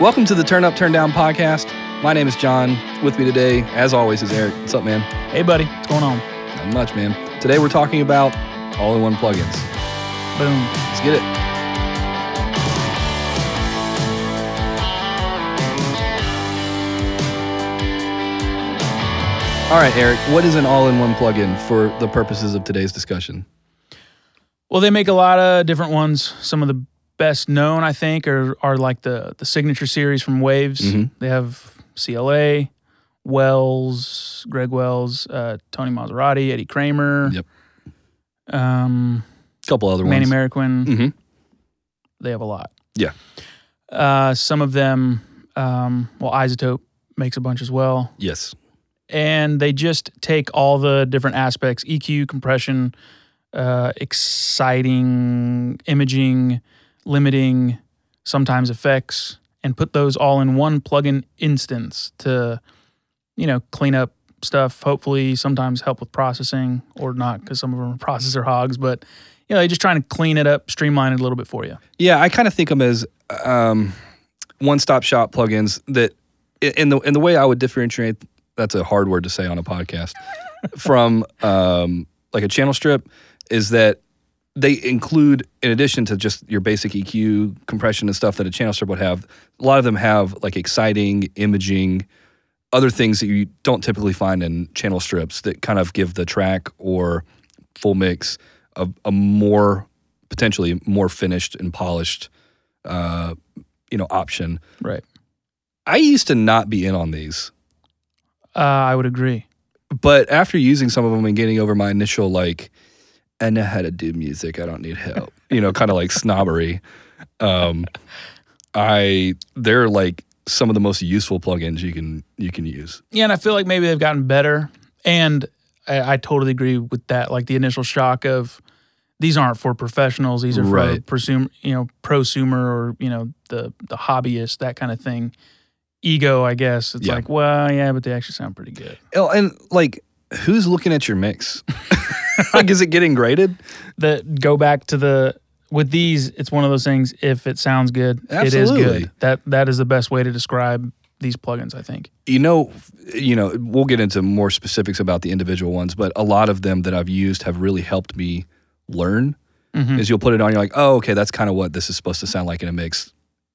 Welcome to the Turn Up, Turn Down podcast. My name is John. With me today, as always, is Eric. What's up, man? Hey, buddy, what's going on? Not much, man. Today we're talking about all in one plugins. Boom. Let's get it. All right, Eric, what is an all in one plugin for the purposes of today's discussion? Well, they make a lot of different ones. Some of the best known, I think, are are like the the signature series from Waves. Mhm. They have CLA, Wells, Greg Wells, uh, Tony Maserati, Eddie Kramer. Yep. Um, A couple other Manny ones. Marroquin. Mhm. They have a lot. Yeah. Uh, some of them, um, well, iZotope makes a bunch as well. Yes. and they just take all the different aspects EQ, compression, uh, exciting, imaging, limiting, sometimes effects, and put those all in one plugin instance to, you know, clean up stuff. Hopefully, sometimes help with processing or not because some of them are processor hogs, but you know, they're just trying to clean it up, streamline it a little bit for you. Yeah, I kind of think of them as um, one-stop shop plugins that, in the in the way I would differentiate. That's a hard word to say on a podcast. from um, like a channel strip, is that they include, in addition to just your basic EQ compression and stuff that a channel strip would have, a lot of them have like exciting imaging, other things that you don't typically find in channel strips that kind of give the track or full mix a, a more potentially more finished and polished uh, you know option. Right. I used to not be in on these, Uh, I would agree. but after using some of them and getting over my initial like, I know how to do music, I don't need help, you know, kind of like snobbery. Um, I they're like some of the most useful plugins you can you can use. Yeah, and I feel like maybe they've gotten better. And I, I totally agree with that. Like the initial shock of these aren't for professionals; these are for Right. presume, you know, prosumer or you know the the hobbyist, that kind of thing. Ego, I guess. It's Yeah. like, well, yeah, but they actually sound pretty good. Oh, and like, who's looking at your mix? like, is it getting graded? That go back to the with these. It's one of those things. If it sounds good, it is good. That that is the best way to describe these plugins. I think. you know, you know, we'll get into more specifics about the individual ones, but a lot of them that I've used have really helped me learn. Mhm. Is you'll put it on, you're like, oh, okay, that's kind of what this is supposed to sound like in a mix,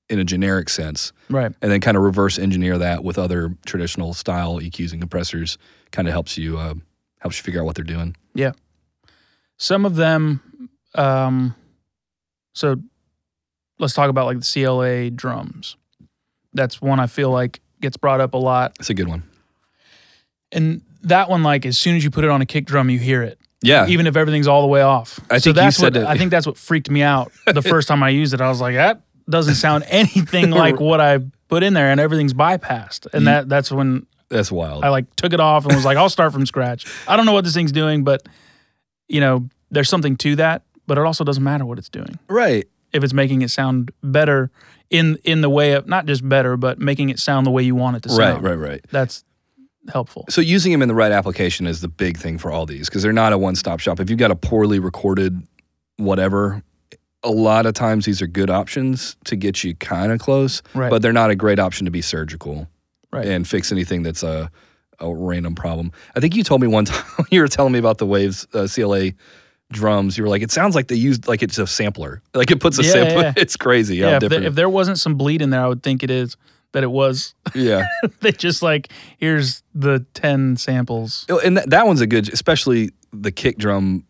in a generic sense, Right. and then kind of reverse engineer that with other traditional style EQs and compressors. Kind of helps you uh, helps you figure out what they're doing. Some of them, um, so let's talk about like the CLA drums. That's one I feel like gets brought up a lot. It's a good one. And that one, like as soon as you put it on a kick drum, you hear it, Yeah, even if everything's all the way off. I so think that's what it- I think that's what freaked me out the first time I used it. I was like, that doesn't sound anything like what I put in there, and everything's bypassed. And that that's when that's wild. I like took it off and was like, I'll start from scratch. I don't know what this thing's doing, but you know, there's something to that. But it also doesn't matter what it's doing right. if it's making it sound better in in the way of not just better, but making it sound the way you want it to sound. Right, right, right. That's helpful. So using them in the right application is the big thing for all these because they're not a one-stop shop. If you've got a poorly recorded whatever, a lot of times these are good options to get you kind of close, Right. but they're not a great option to be surgical Right. and fix anything that's a a random problem. I think you told me one time you were telling me about the Waves uh, CLA drums. You were like, it sounds like they used like it's a sampler, like it puts a Yeah, sample. yeah. It's crazy yeah, if there, if there wasn't some bleed in there, I would think it is that it was. yeah. they just like here's the ten samples. Oh, And that, that one's a good, especially the kick drum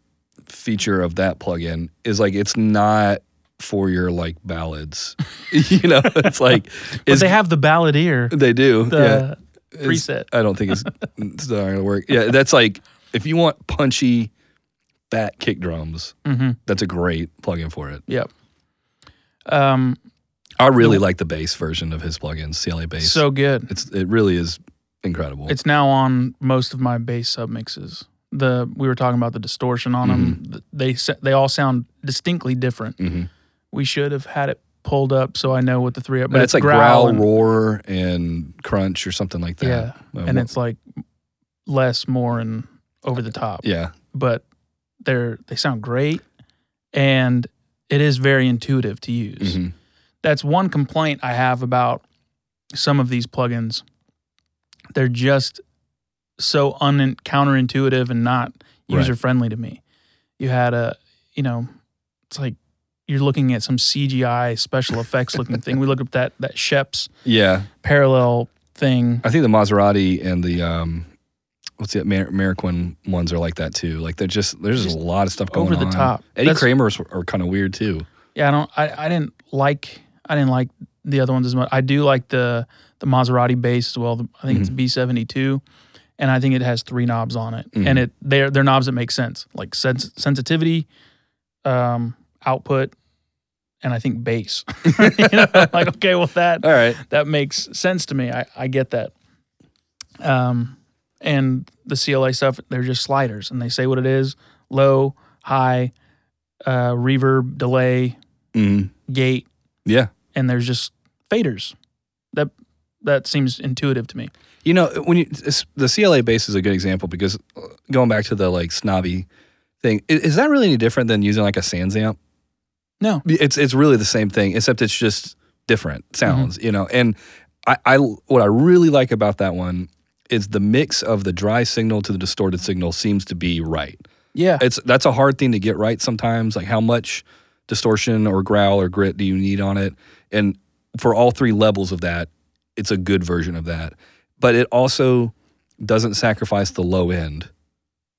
feature of that plugin is like it's not for your like ballads. you know, it's like But is they have the balladeer, they do. the yeah. Preset. I don't think it's, it's not gonna work. Yeah, that's like if you want punchy, fat kick drums, hmm that's a great plugin for it. Yep. Um, I really like the bass version of his plugins, CLA bass. so good. it's it really is incredible. It's now on most of my bass submixes. The we were talking about the distortion on Mm-hmm. them. They they all sound distinctly different. Mhm. We should have had it pulled up so I know what the three up. But it's like growl, growl and- roar, and crunch or something like that. Yeah, Uh, and it's like less, more, and over the top. yeah, But they're they sound great, and it is very intuitive to use. Mhm. That's one complaint I have about some of these plugins, they're just so un counterintuitive and not user friendly to me. You had a, you know, it's like you're looking at some CGI special effects looking thing. We looked up that that Scheps Yeah, parallel thing. I think the Maserati and the um, what's the Amer- American ones are like that too. Like they're just there's just a lot of stuff going over the on. top. Eddie That's- Kramer's are kind of weird too. Yeah, I don't. I, I didn't like. I didn't like the other ones as much. I do like the the Maserati bass as well. The- I think it's B seventy two, and I think it has three knobs on it, Mhm. and it they're they're knobs that make sense, like sens- sensitivity, um, output, and I think bass. you know, like okay, well that All right. that makes sense to me. I I get that. Um, and the CLA stuff, they're just sliders, and they say what it is: low, high, uh, reverb, delay, hmm gate, Yeah. and there's just faders. That that seems intuitive to me. You know, when you the CLA bass is a good example because uh, going back to the like snobby thing, is that really any different than using like a SansAmp? No, It's it's really the same thing, except it's just different mm-hmm. sounds, you know. And I, I what I really like about that one is the mix of the dry signal to the distorted signal seems to be right. yeah, It's that's a hard thing to get right sometimes. Like how much distortion or growl or grit do you need on it? And for all three levels of that, it's a good version of that. But it also doesn't sacrifice the low end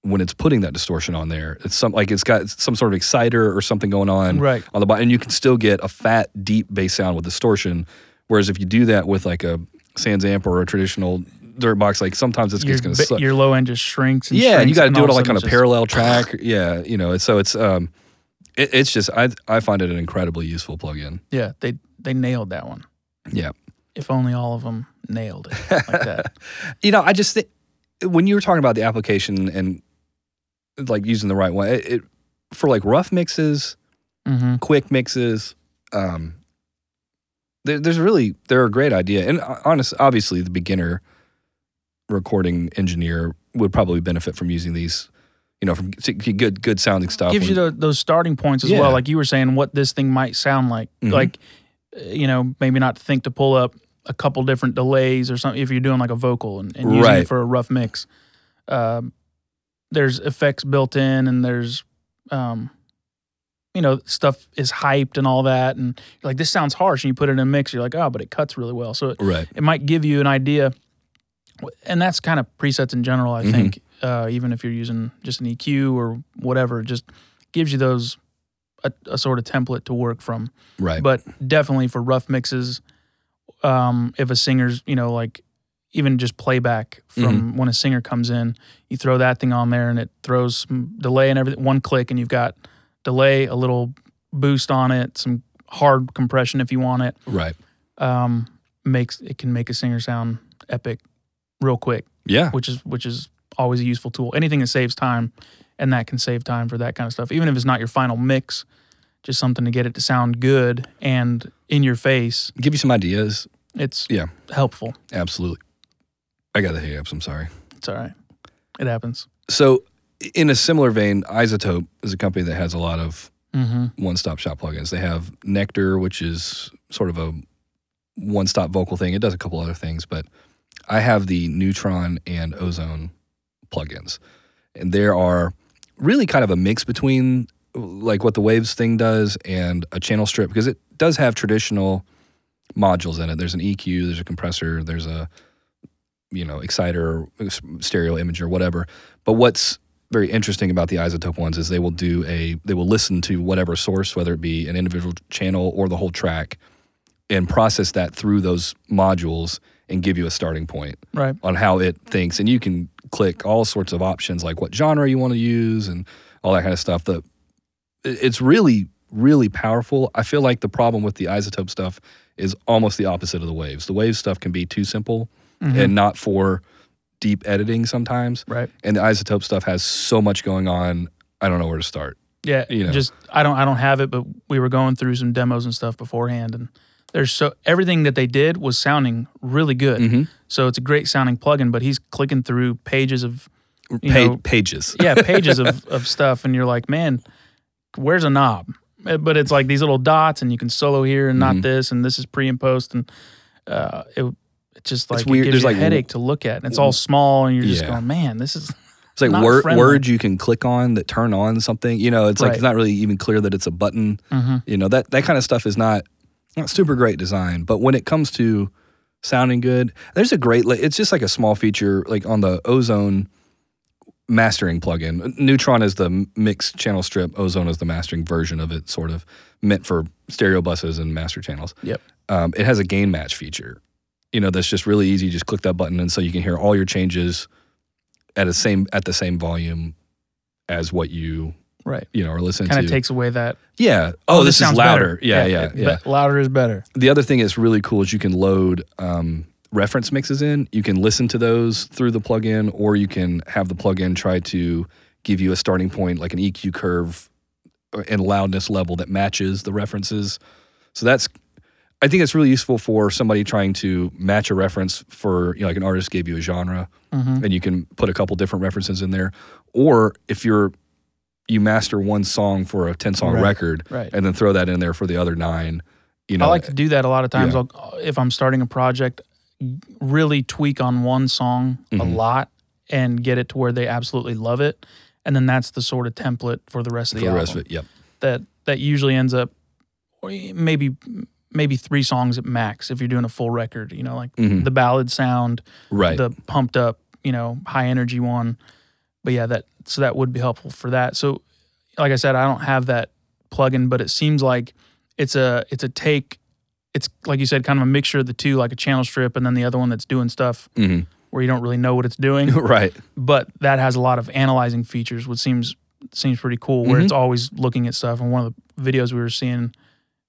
when it's putting that distortion on there. It's some like it's got some sort of exciter or something going on right. on the bottom, and you can still get a fat, deep bass sound with distortion. Whereas if you do that with like a SansAmp or a traditional dirt box, like sometimes it's Your, just going to suck. your low end just shrinks. And Yeah, and you got to do it on like on a parallel track. Yeah, you know, so it's um, it, it's just I I find it an incredibly useful plugin. yeah, they they nailed that one. Yeah, If only all of them nailed it like that. you know, I just think when you were talking about the application and like using the right one, it, it for like rough mixes, hmm quick mixes, um, there, there's really they're a great idea. And honest, obviously, the beginner recording engineer would probably benefit from using these. You know, from good good sounding stuff. Gives you tho- those starting points as Yeah. well. Like you were saying, what this thing might sound like. Mhm. Like, uh, you know, maybe not think to pull up a couple different delays or something if you're doing like a vocal and, and using Right. it for a rough mix. Um, there's effects built in and there's, um, you know, stuff is hyped and all that. And you're like, this sounds harsh. And you put it in a mix, you're like, oh, but it cuts really well. So it, right. it might give you an idea. And that's kind of presets in general, I Mhm. think. Uh, even if you're using just an EQ or whatever, it just gives you those a, a sort of template to work from. Right. But definitely for rough mixes, um, if a singer's, you know, like even just playback from Mm-hmm. when a singer comes in, you throw that thing on there and it throws some delay and everything. One click and you've got delay, a little boost on it, some hard compression if you want it right. um, makes it can make a singer sound epic real quick, Yeah. which is which is always a useful tool. Anything that saves time, and that can save time for that kind of stuff. Even if it's not your final mix, just something to get it to sound good and in your face. Give you some ideas. It's Yeah. helpful. Absolutely. I got the hiccups. I'm sorry. It's all right. It happens. So, in a similar vein, iZotope is a company that has a lot of Mm-hmm. one-stop shop plugins. They have Nectar, which is sort of a one-stop vocal thing. It does a couple other things, but I have the Neutron and Ozone plugins, and there are really kind of a mix between like what the Waves thing does and a channel strip because it does have traditional modules in it. There's an EQ, there's a compressor, there's a you know exciter, uh, stereo image or whatever. But what's very interesting about the iZotope ones is they will do a they will listen to whatever source whether it be an individual channel or the whole track and process that through those modules and give you a starting point Right. on how it thinks and you can click all sorts of options like what genre you want to use and all that kind of stuff the it's really really powerful i feel like the problem with the iZotope stuff is almost the opposite of the waves the waves stuff can be too simple Mhm. and not for deep editing sometimes right. and the iZotope stuff has so much going on i don't know where to start Yeah. you know. Just I don't I don't have it, but we were going through some demos and stuff beforehand, and there's so everything that they did was sounding really good. mm-hmm. So it's a great sounding plugin, but he's clicking through pages of Pa- know, pages yeah, pages of, of stuff, and you're like, man, where's a knob? Uh, But it's like these little dots, and you can solo here and not Mhm. this, and this is pre and post, and uh, it it's just like weird. it There's you like a headache to look at. And it's all small, and you're just Yeah. going, man, this is It's like friendly. words you can click on that turn on something. You know, it's like Right. it's not really even clear that it's a button. Mhm. You know that that kind of stuff is not not super great design. But when it comes to sounding good, there's a great. It's just like a small feature, like on the Ozone mastering plugin. Neutron is the mix channel strip. Ozone is the mastering version of it, sort of meant for stereo buses and master channels. Yep. Um, it has a gain match feature. You know, that's just really easy. You just click that button, and so you can hear all your changes at a same at the same volume as what you right. you know are listening Kind to. Kind of takes away that. yeah. Oh, this, is sounds louder. better. Yeah, yeah, it- yeah. be- louder is better. The other thing that's really cool is you can load um, reference mixes in. You can listen to those through the plugin, or you can have the plugin try to give you a starting point, like an EQ curve uh, and loudness level that matches the references. So that's, I think it's really useful for somebody trying to match a reference for, you know, like an artist gave you a genre Mhm. and you can put a couple different references in there. Or if you're, you master one song for a 10 song Right. record Right. and then throw that in there for the other nine, you know. I like to do that a lot of times. Yeah. I'll, if I'm starting a project, really tweak on one song a Mhm. lot and get it to where they absolutely love it, and then that's the sort of template for the rest of for the, the album. rest of it. Yep. That that usually ends up maybe maybe three songs at max if you're doing a full record. You know, like Mhm. the ballad sound, Right. the pumped up, you know, high energy one. But yeah, that so that would be helpful for that. So like I said, I don't have that plugin, but it seems like it's a it's a take it's like you said, kind of a mixture of the two, like a channel strip and then the other one that's doing stuff hmm where you don't really know what it's doing. right. but that has a lot of analyzing features, which seems seems pretty cool. Where Mhm. it's always looking at stuff. And one of the videos we were seeing,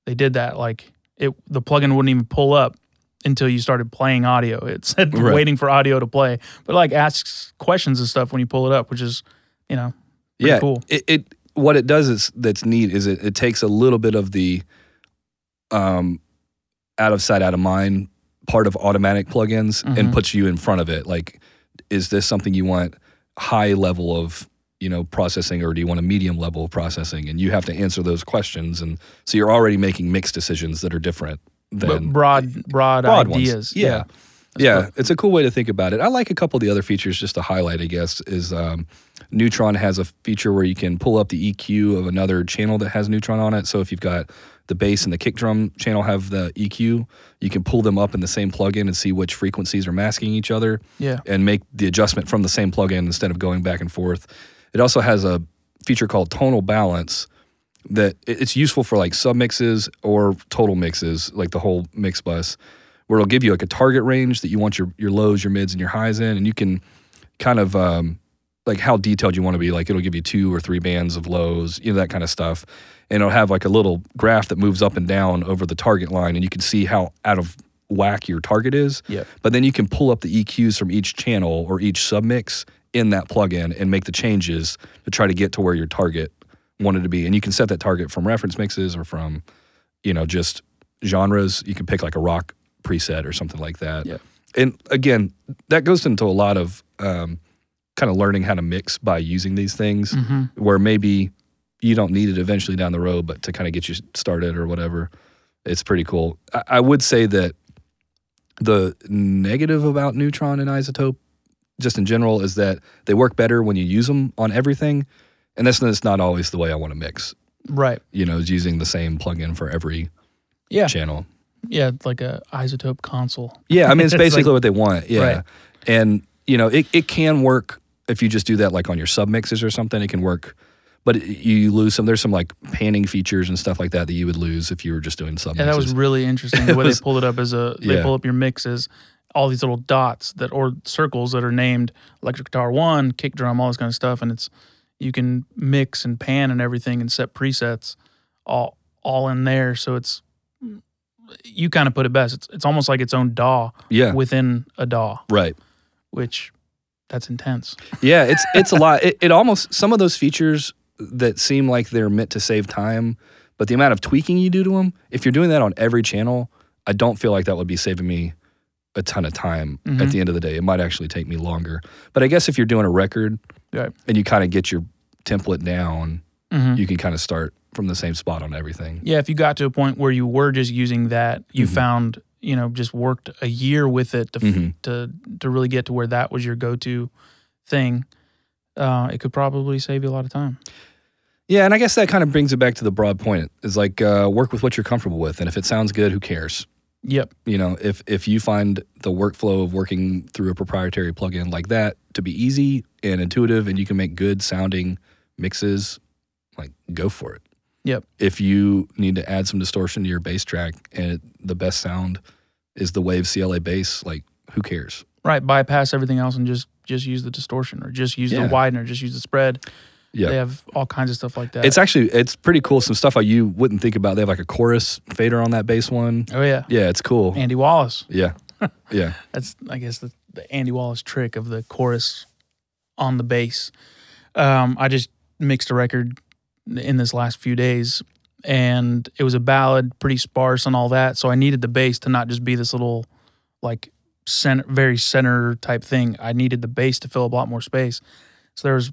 they did that. Like it, the plugin wouldn't even pull up until you started playing audio. It said Right. waiting for audio to play, but like asks questions and stuff when you pull it up, which is you know yeah. cool. It, it what it does is that's neat is it, it takes a little bit of the um out of sight out of mind part of automatic plugins and Mhm. puts you in front of it. Like, is this something you want high level of you know processing or do you want a medium level of processing? And you have to answer those questions. And so you're already making mixed decisions that are different But than broad broad, broad ones. ideas. Yeah. Yeah, cool. it's a cool way to think about it. I like a couple of the other features just to highlight, I guess, is um, Neutron has a feature where you can pull up the EQ of another channel that has Neutron on it. So if you've got the bass and the kick drum channel have the EQ, you can pull them up in the same plugin and see which frequencies are masking each other Yeah. and make the adjustment from the same plugin instead of going back and forth. It also has a feature called tonal balance that it's useful for like submixes or total mixes, like the whole mix bus, where it'll give you like a target range that you want your your lows, your mids, and your highs in, and you can kind of um, like how detailed you want to be. Like it'll give you two or three bands of lows, you know that kind of stuff, and it'll have like a little graph that moves up and down over the target line, and you can see how out of whack your target is. Yep. But then you can pull up the EQs from each channel or each submix in that plugin and make the changes to try to get to where your target wanted to be. And you can set that target from reference mixes or from, you know, just genres. You can pick like a rock preset or something like that. Yeah. And again, that goes into a lot of um, kind of learning how to mix by using these things hmm where maybe you don't need it eventually down the road, but to kind of get you started or whatever, it's pretty cool. I, I would say that the negative about Neutron and iZotope, just in general, is that they work better when you use them on everything, and that's, that's not always the way I want to mix. Right. You know, using the same plugin for every Yeah. channel. Yeah. Like a iZotope console. Yeah, I mean, it's basically like- what they want. Yeah, Right. and you know, it it can work if you just do that like on your submixes or something. It can work, but it- you lose some. There's some like panning features and stuff like that that you would lose if you were just doing submixes. Yeah, that was really interesting. The way was- they pulled it up as a they Yeah. pull up your mixes, all these little dots that or circles that are named electric guitar one, kick drum, all this kind of stuff, and it's you can mix and pan and everything and set presets all all in there. So it's you kind of put it best. It's it's almost like its own DAW yeah, within a DAW, right. which that's intense. Yeah, it's it's a lot. It, it almost some of those features that seem like they're meant to save time, but the amount of tweaking you do to them, if you're doing that on every channel, I don't feel like that would be saving me a ton of time at Mhm. the end of the day. It might actually take me longer. But I guess if you're doing a record and you kind of get your template down, Mhm. you can kind of start from the same spot on everything. Yeah, if you got to a point where you were just using that, you Mhm. found you know just worked a year with it to f Mhm. to to really get to where that was your go to thing, uh, it could probably save you a lot of time. Yeah, and I guess that kind of brings it back to the broad point. Is like uh, work with what you're comfortable with, and if it sounds good, who cares? Yep. You know, if if you find the workflow of working through a proprietary plugin like that to be easy and intuitive, and you can make good sounding mixes, like go for it. Yep. If you need to add some distortion to your bass track, and it, the best sound is the Wave CLA bass, like who cares? Right. Bypass everything else and just just use the distortion or just use Yeah. the widener, just use the spread. Yeah. They have all kinds of stuff like that. It's actually it's pretty cool. Some stuff like you wouldn't think about. They have like a chorus fader on that bass one. oh yeah. Yeah, it's cool. Andy Wallace. Yeah, yeah. That's I guess the, the Andy Wallace trick of the chorus on the bass. Um, I just mixed a record in this last few days, and it was a ballad, pretty sparse and all that. So I needed the bass to not just be this little like center, very center type thing. I needed the bass to fill up a lot more space. So there was,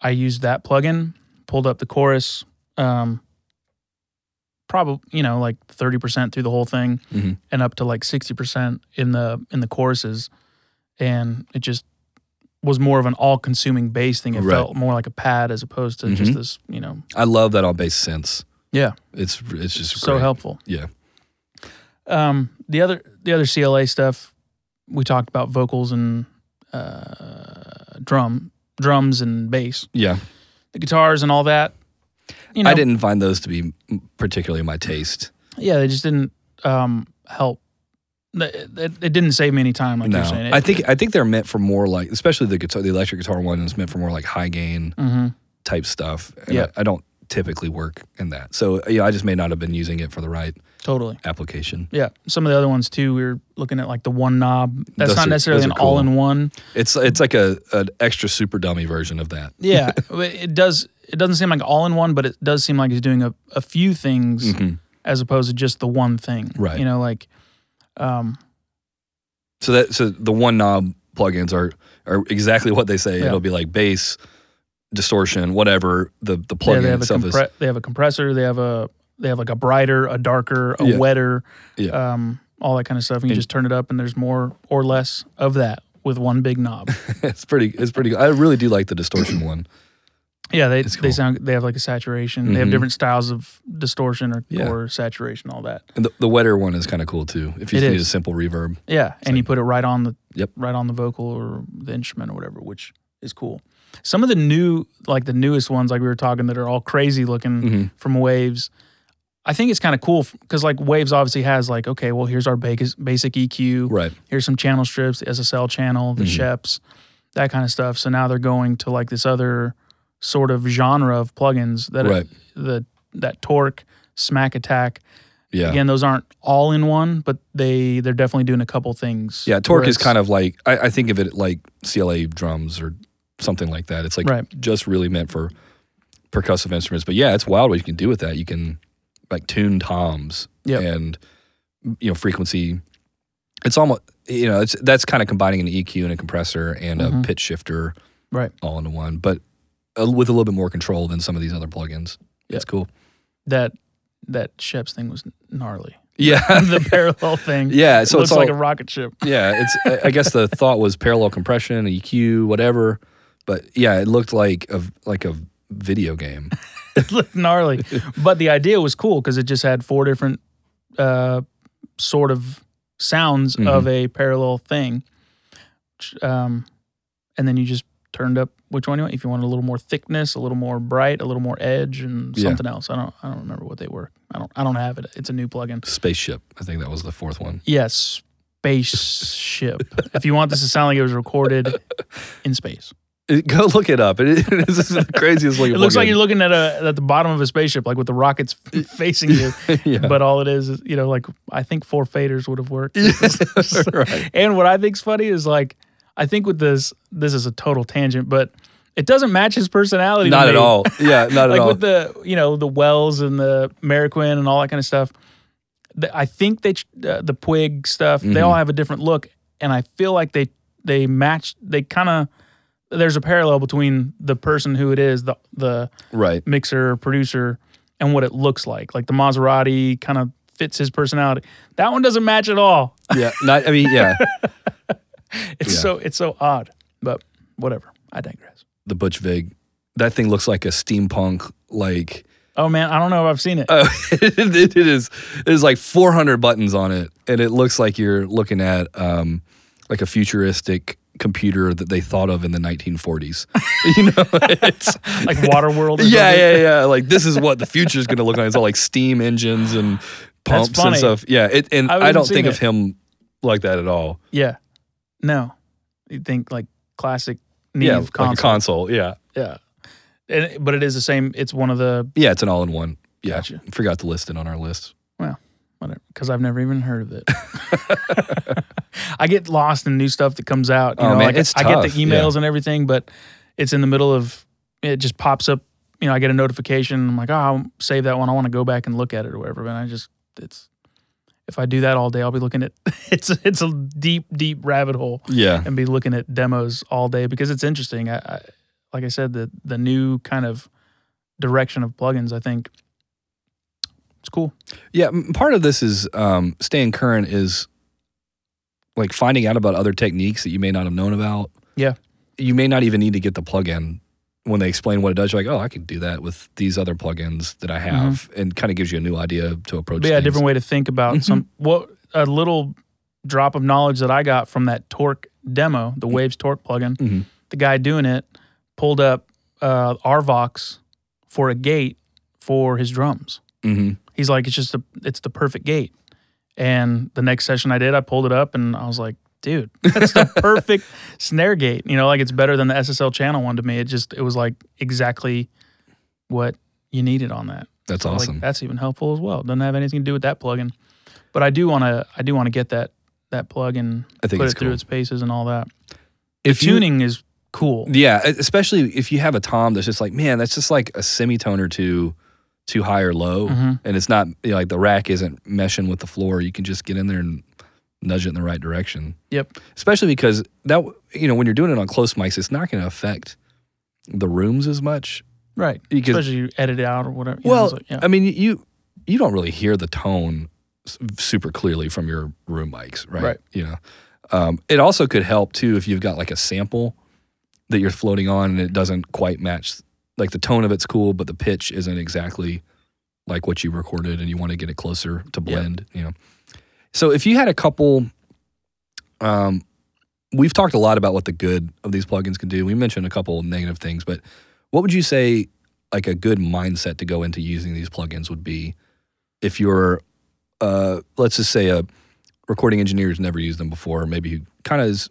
I- used that plugin, pulled up the chorus, um, probably you know like thirty percent through the whole thing Mhm. and up to like 60% in the in the choruses and it just was more of an all-consuming bass thing it Right. felt more like a pad as opposed to just Mhm. this you know I love that on bass sense. yeah It's it's just so great. helpful Yeah. um the other the other cla stuff we talked about vocals and uh drum drums and bass Yeah. the guitars and all that you know I didn't find those to be particularly my taste. yeah they just didn't um help it, it, it didn't save me any time like no, you're saying It- I think I think they're meant for more like, especially the guitar, the electric guitar one is meant for more like high gain Mhm. type stuff. And Yeah. I, I don't typically work in that, so yeah, I just may not have been using it for the right totally application. Yeah, some of the other ones too. We were looking at like the one knob. That's Those not are- necessarily an cool. all-in-one. It's it's like a an extra super dummy version of that. Yeah, it does. It doesn't seem like all-in-one, but it does seem like it's doing a, a few things Mhm. as opposed to just the one thing. Right. You know, like, um, So that so the one knob plugins are are exactly what they say. Yeah. It'll be like bass, distortion, whatever the the yeah, plugin they have a itself is. they have a compressor. They have a they have like a brighter, a darker, a Yeah. wetter, Yeah. um, all that kind of stuff. And you And- just turn it up, and there's more or less of that with one big knob. it's pretty. It's pretty. I really do like the distortion one. Yeah, they It's they sound they have like a saturation. They have Mhm. different styles of distortion or, Yeah. or saturation, all that. And the, the wetter one is kind of cool too. If you It just need a simple reverb. Yeah, and you put it right on the Yep. right on the vocal or the instrument or whatever, which is cool. Some of the new like the newest ones like we were talking that are all crazy looking Mhm. from Waves. I think it's kind of cool because like Waves obviously has like okay, well here's our basic basic EQ, Right. here's some channel strips, the SSL channel, the Mhm. Scheps, that kind of stuff. So now they're going to like this other sort of genre of plugins that Right. the that Torque, Smack Attack. Yeah. Again, those aren't all in one, but they they're definitely doing a couple things. Yeah. Torque is kind of like I, I think of it like CLA drums or something like that. It's like Right. just really meant for percussive instruments. But yeah, it's wild what you can do with that. You can like tune toms Yep. and you know frequency. It's almost you know it's that's kind of combining an EQ and a compressor and Mhm. a pitch shifter Right. all into one, but uh, with a little bit more control than some of these other plugins. It's cool. that that Scheps thing was gnarly. Yeah. the parallel thing. yeah. it So looks it's all, like a rocket ship. Yeah, it's. I guess the thought was parallel compression, EQ, whatever. But yeah, it looked like a like a video game. it looked gnarly, but the idea was cool because it just had four different uh, sort of sounds Mhm. of a parallel thing. Um, and then you just turned up which one you want. If you want a little more thickness, a little more bright, a little more edge, and Yeah. something else. I don't. I don't remember what they were. I don't. I don't have it. It's a new plugin. Spaceship. I think that was the fourth one. Yes, spaceship. if you want this to sound like it was recorded in space, go look it up. It is the craziest looking. it looks like you're looking at a at the bottom of a spaceship, like with the rockets f- facing you. yeah. But all it is is, you know, like I think four faders would have worked. right. And what I think's funny is like I think with this, this is a total tangent, but it doesn't match his personality. Not at all. Yeah, not at all. Like with the you know the Wells and the Marroquin and all that kind of stuff. the- I think they uh, the Puig stuff. They Mhm. all have a different look, and I feel like they they match. They kind of there's a parallel between the person who it is, the the right. mixer producer, and what it looks like. Like the Maserati kind of fits his personality. That one doesn't match at all. Yeah, not. I mean, yeah, It's Yeah. so it's so odd. But whatever. I digress. the Butch Vig. That thing looks like a steampunk like. Oh man, I don't know if I've seen it. Uh, it, it is. It is like 400 buttons on it, and it looks like you're looking at um, like a futuristic computer that they thought of in the 1940s. you know, it's like Waterworld. Or yeah, yeah, yeah. Like this is what the future is going to look like. It's all like steam engines and pumps and stuff. Yeah, it, and I I, don't think it. of him like that at all. Yeah. No. You think like classic Neve yeah, like console. a console. Yeah, yeah. And, but it is the same. It's one of the yeah. It's an all-in-one. Yeah, Gotcha. forgot to list it on our list. Whatever because I've never even heard of it. I get lost in new stuff that comes out. You Oh, know, man, like it's I get the emails and everything, but it's in the middle of it just pops up. You know, I get a notification. I'm like, oh, I'll save that one. I want to go back and look at it or whatever. But I just it's if I do that all day, I'll be looking at it's it's a deep deep rabbit hole Yeah, and be looking at demos all day because it's interesting. I, I like I said the the new kind of direction of plugins. I think it's cool. yeah. Part of this is um, staying current. Is like finding out about other techniques that you may not have known about. Yeah. you may not even need to get the plugin when they explain what it does. You're like, oh, I can do that with these other plugins that I have, and kind of gives you a new idea to approach. But yeah, a different way to think about Mhm. some what a little drop of knowledge that I got from that Torque demo, the Waves Torque plugin. Mhm. The guy doing it pulled up uh, RVox for a gate for his drums. Mhm. He's like, it's just a, it's the perfect gate. And the next session I did, I pulled it up and I was like, dude, that's the perfect snare gate. You know, like it's better than the SSL channel one to me. It just, it was like exactly what you needed on that. That's So, like, awesome. that's even helpful as well. Doesn't have anything to do with that plugin, but I do want to. I do want to get that that plugin, I think put it through cool. its paces and all that. if you- Tuning is cool. Yeah, especially if you have a tom that's just like, man, that's just like a semitone or two too high or low, Mhm. and it's not you know, like the rack isn't meshing with the floor. You can just get in there and nudge it in the right direction. Yep. Especially because that you know when you're doing it on close mics, it's not going to affect the rooms as much. Right. Because Especially you edit it out or whatever. you know, well, so, yeah. I mean you you don't really hear the tone super clearly from your room mics, right? Right. You know, um, it also could help too if you've got like a sample that you're floating on and it doesn't quite match. Like the tone of it's cool, but the pitch isn't exactly like what you recorded, and you want to get it closer to blend. You know, so if you had a couple, um, we've talked a lot about what the good of these plugins can do. We mentioned a couple negative things, but what would you say like a good mindset to go into using these plugins would be if you're uh let's just say a recording engineer who's never used them before maybe who kind of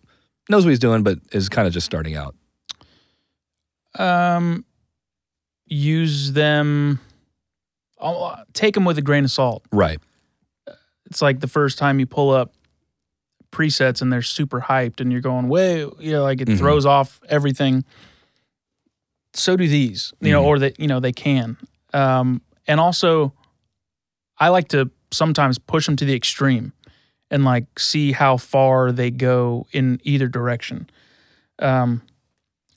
knows what he's doing but is kind of just starting out um, use them. I'll, take them with a grain of salt. right It's like the first time you pull up presets and they're super hyped and you're going, way, you know, like it Mhm. throws off everything. So do these, you know, Mhm. or that, you know, they can. Um, and also, I like to sometimes push them to the extreme and like see how far they go in either direction. Um,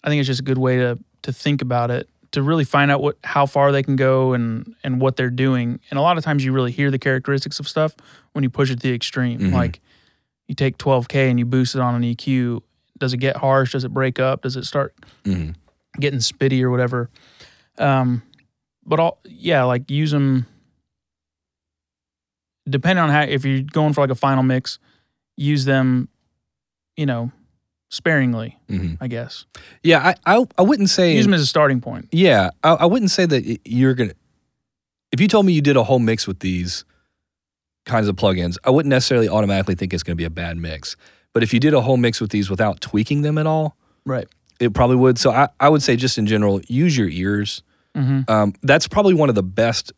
I think it's just a good way to to think about it to really find out what how far they can go and and what they're doing. And a lot of times you really hear the characteristics of stuff when you push it to the extreme. Mhm. Like you take 12k and you boost it on an EQ. Does it get harsh? Does it break up? Does it start Mhm. getting spitty or whatever? Um, but all yeah, like use them. Depending on how, if you're going for like a final mix, use them, you know, sparingly. Mhm. I guess yeah I, I i wouldn't say use them as a starting point. yeah I, I wouldn't say that you're gonna if you told me you did a whole mix with these kinds of plugins i wouldn't necessarily automatically think it's gonna be a bad mix but if you did a whole mix with these without tweaking them at all Right. it probably would so i, I would say just in general use your ears Mm-hmm. um, that's probably one of the best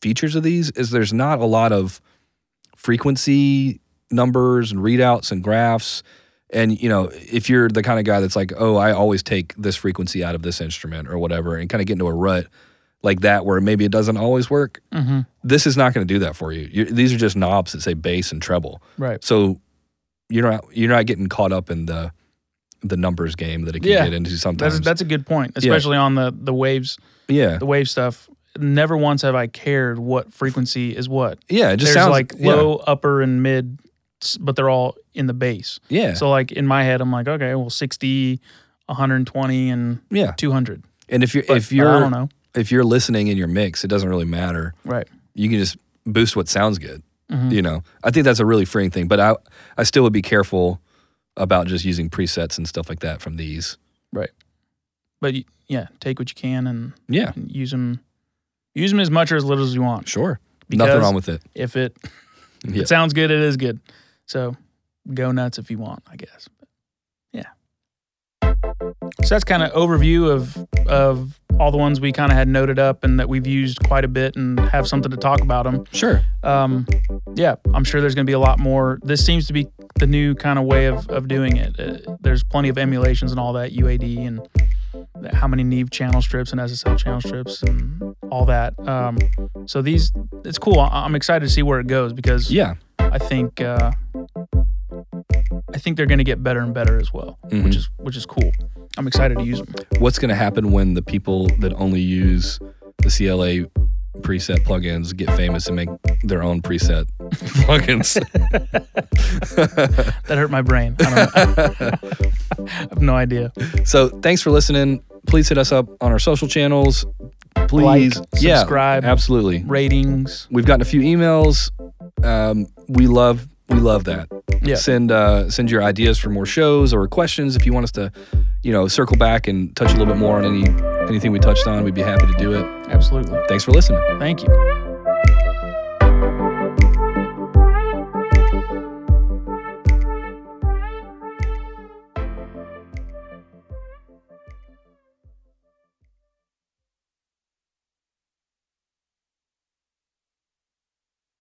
features of these is there's not a lot of frequency numbers and readouts and graphs and you know if you're the kind of guy that's like oh i always take this frequency out of this instrument or whatever and kind of get into a rut like that where maybe it doesn't always work Mm-hmm. this is not going to do that for you you these are just knobs that say bass and treble Right. so you're not you're not getting caught up in the the numbers game that it can Yeah. get into sometimes That's that's a good point, especially on the the waves yeah the wave stuff. never once have I cared what frequency is what. Yeah, it just There's sounds like yeah, low, upper, and mid, but they're all in the bass. Yeah, So like in my head, I'm like, okay, well, 60, 120, and yeah. 200. And if you're But, if you're I don't know. if you're listening in your mix, it doesn't really matter. Right. You can just boost what sounds good. Mhm. You know, I think that's a really freeing thing. But I I still would be careful about just using presets and stuff like that from these. Right. But yeah, take what you can and, Yeah, and use them. Use them as much or as little as you want. sure. Because Nothing wrong with it. if it if Yeah. it sounds good, it is good. So go nuts if you want, I guess. But, yeah. So that's kind of overview of of all the ones we kind of had noted up and that we've used quite a bit and have something to talk about them. Sure. Um, yeah, I'm sure there's going to be a lot more. This seems to be the new kind of way of, of doing it. Uh, there's plenty of emulations and all that UAD and how many Neve channel strips and SSL channel strips and all that. Um, so these, it's cool. I'm excited to see where it goes because Yeah. I think uh, I think they're going to get better and better as well, Mhm. which is which is cool. I'm excited to use them. What's going to happen when the people that only use the CLA preset plugins get famous and make their own preset plugins? That hurt my brain. I, don't know. I have no idea. so thanks for listening. Please hit us up on our social channels. Please, Like, yeah, subscribe. absolutely. Ratings. We've gotten a few emails. Um, we love we love that. Yeah. Send uh, send your ideas for more shows or questions if you want us to, you know, circle back and touch a little bit more on any anything we touched on. We'd be happy to do it. Absolutely. Thanks for listening. Thank you.